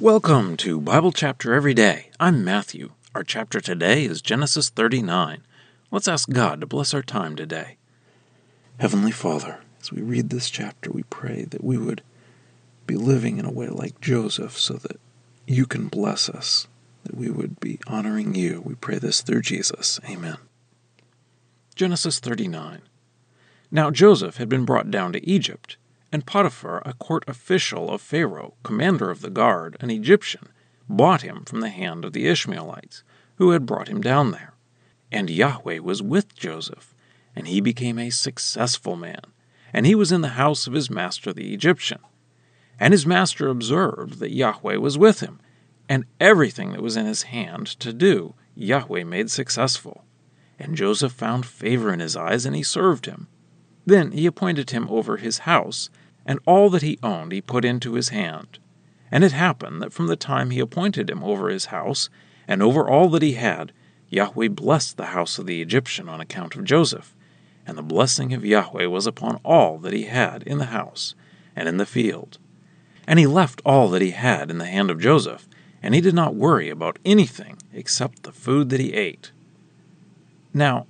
Welcome to Bible Chapter Every Day. I'm Matthew. Our chapter today is Genesis 39. Let's ask God to bless our time today. Heavenly Father, as we read this chapter, we pray that we would be living in a way like Joseph so that you can bless us, that we would be honoring you. We pray this through Jesus. Amen. Genesis 39. Now Joseph had been brought down to Egypt and Potiphar, a court official of Pharaoh, commander of the guard, an Egyptian, bought him from the hand of the Ishmaelites, who had brought him down there. And Yahweh was with Joseph, and he became a successful man, and he was in the house of his master the Egyptian. And his master observed that Yahweh was with him, and everything that was in his hand to do, Yahweh made successful. And Joseph found favor in his eyes, and he served him. Then he appointed him over his house, and all that he owned he put into his hand. And it happened that from the time he appointed him over his house, and over all that he had, Yahweh blessed the house of the Egyptian on account of Joseph. And the blessing of Yahweh was upon all that he had in the house and in the field. And he left all that he had in the hand of Joseph, and he did not worry about anything except the food that he ate. Now,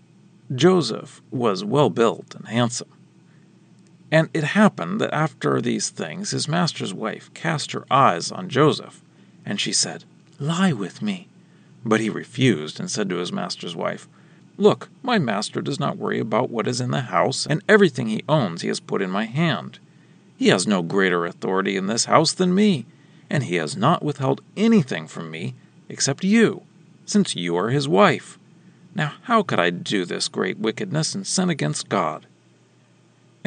Joseph was well built and handsome. And it happened that after these things his master's wife cast her eyes on Joseph, and she said, Lie with me. But he refused and said to his master's wife, Look, my master does not worry about what is in the house, and everything he owns he has put in my hand. He has no greater authority in this house than me, and he has not withheld anything from me except you, since you are his wife. Now, how could I do this great wickedness and sin against God?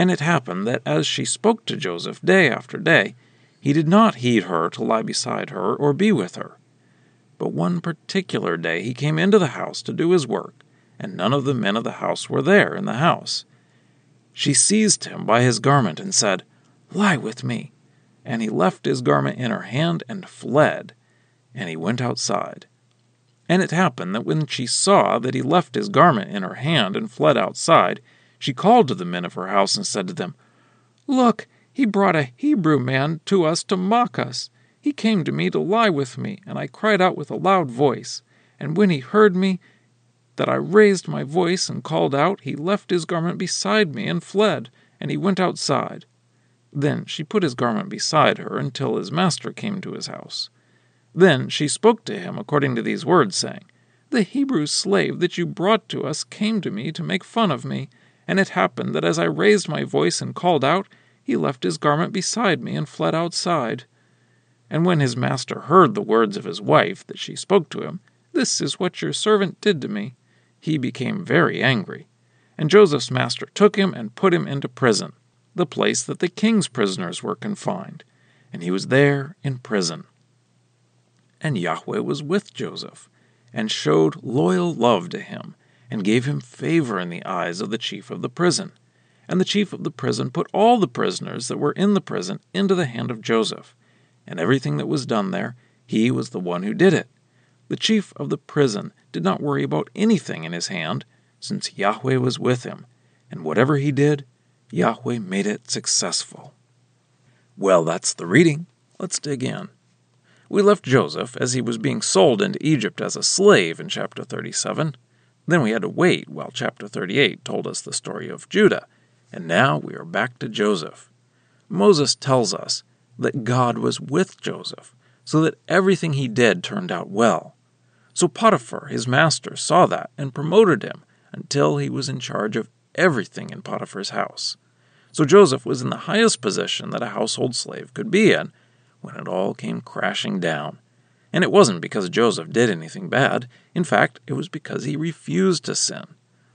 And it happened that as she spoke to Joseph day after day, he did not heed her to lie beside her or be with her. But one particular day he came into the house to do his work, and none of the men of the house were there in the house. She seized him by his garment and said, Lie with me. And he left his garment in her hand and fled, and he went outside. And it happened that when she saw that he left his garment in her hand and fled outside, she called to the men of her house and said to them, Look, he brought a Hebrew man to us to mock us. He came to me to lie with me, and I cried out with a loud voice. And when he heard me, that I raised my voice and called out, he left his garment beside me and fled, and he went outside. Then she put his garment beside her until his master came to his house. Then she spoke to him according to these words, saying, The Hebrew slave that you brought to us came to me to make fun of me, and it happened that as I raised my voice and called out, he left his garment beside me and fled outside. And when his master heard the words of his wife that she spoke to him, This is what your servant did to me, he became very angry. And Joseph's master took him and put him into prison, the place that the king's prisoners were confined, and he was there in prison. And Yahweh was with Joseph, and showed loyal love to him, and gave him favor in the eyes of the chief of the prison. And the chief of the prison put all the prisoners that were in the prison into the hand of Joseph. And everything that was done there, he was the one who did it. The chief of the prison did not worry about anything in his hand, since Yahweh was with him, and whatever he did, Yahweh made it successful. Well, that's the reading. Let's dig in. We left Joseph as he was being sold into Egypt as a slave in chapter 37. Then we had to wait while chapter 38 told us the story of Judah, and now we are back to Joseph. Moses tells us that God was with Joseph, so that everything he did turned out well. So Potiphar, his master, saw that and promoted him until he was in charge of everything in Potiphar's house. So Joseph was in the highest position that a household slave could be in, when it all came crashing down. And it wasn't because Joseph did anything bad. In fact, it was because he refused to sin.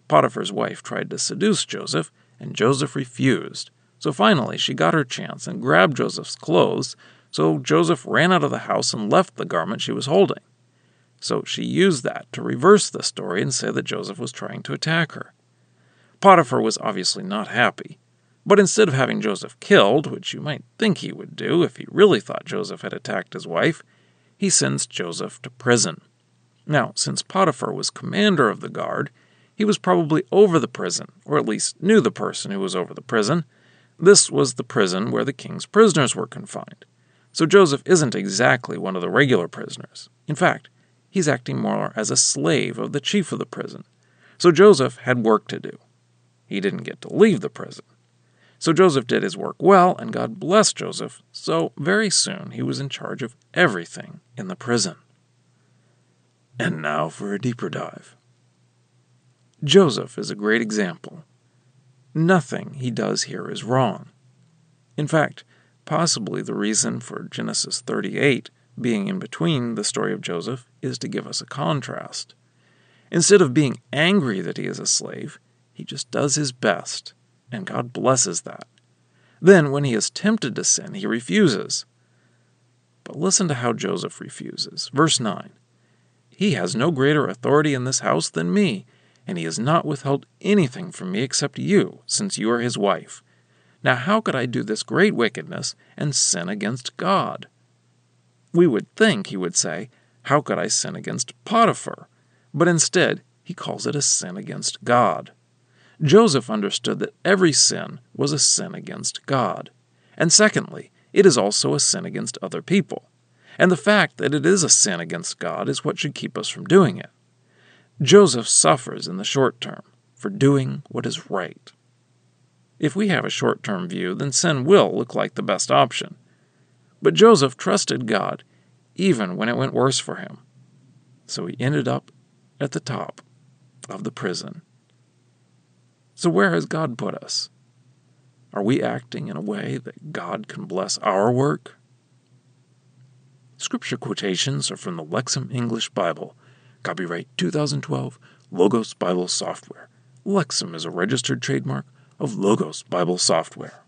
Potiphar's wife tried to seduce Joseph, and Joseph refused. So finally, she got her chance and grabbed Joseph's clothes, so Joseph ran out of the house and left the garment she was holding. So she used that to reverse the story and say that Joseph was trying to attack her. Potiphar was obviously not happy. But instead of having Joseph killed, which you might think he would do if he really thought Joseph had attacked his wife, he sends Joseph to prison. Now, since Potiphar was commander of the guard, he was probably over the prison, or at least knew the person who was over the prison. This was the prison where the king's prisoners were confined. So Joseph isn't exactly one of the regular prisoners. In fact, he's acting more as a slave of the chief of the prison. So Joseph had work to do. He didn't get to leave the prison. So Joseph did his work well, and God blessed Joseph, so very soon he was in charge of everything in the prison. And now for a deeper dive. Joseph is a great example. Nothing he does here is wrong. In fact, possibly the reason for Genesis 38 being in between the story of Joseph is to give us a contrast. Instead of being angry that he is a slave, he just does his best, and God blesses that. Then, when he is tempted to sin, he refuses. But listen to how Joseph refuses. Verse 9 He has no greater authority in this house than me, and he has not withheld anything from me except you, since you are his wife. Now, how could I do this great wickedness and sin against God? We would think he would say, How could I sin against Potiphar? But instead, he calls it a sin against God. Joseph understood that every sin was a sin against God. And secondly, it is also a sin against other people. And the fact that it is a sin against God is what should keep us from doing it. Joseph suffers in the short term for doing what is right. If we have a short term view, then sin will look like the best option. But Joseph trusted God even when it went worse for him. So he ended up at the top of the prison. So, where has God put us? Are we acting in a way that God can bless our work? Scripture quotations are from the Lexham English Bible, copyright 2012, Logos Bible Software. Lexham is a registered trademark of Logos Bible Software.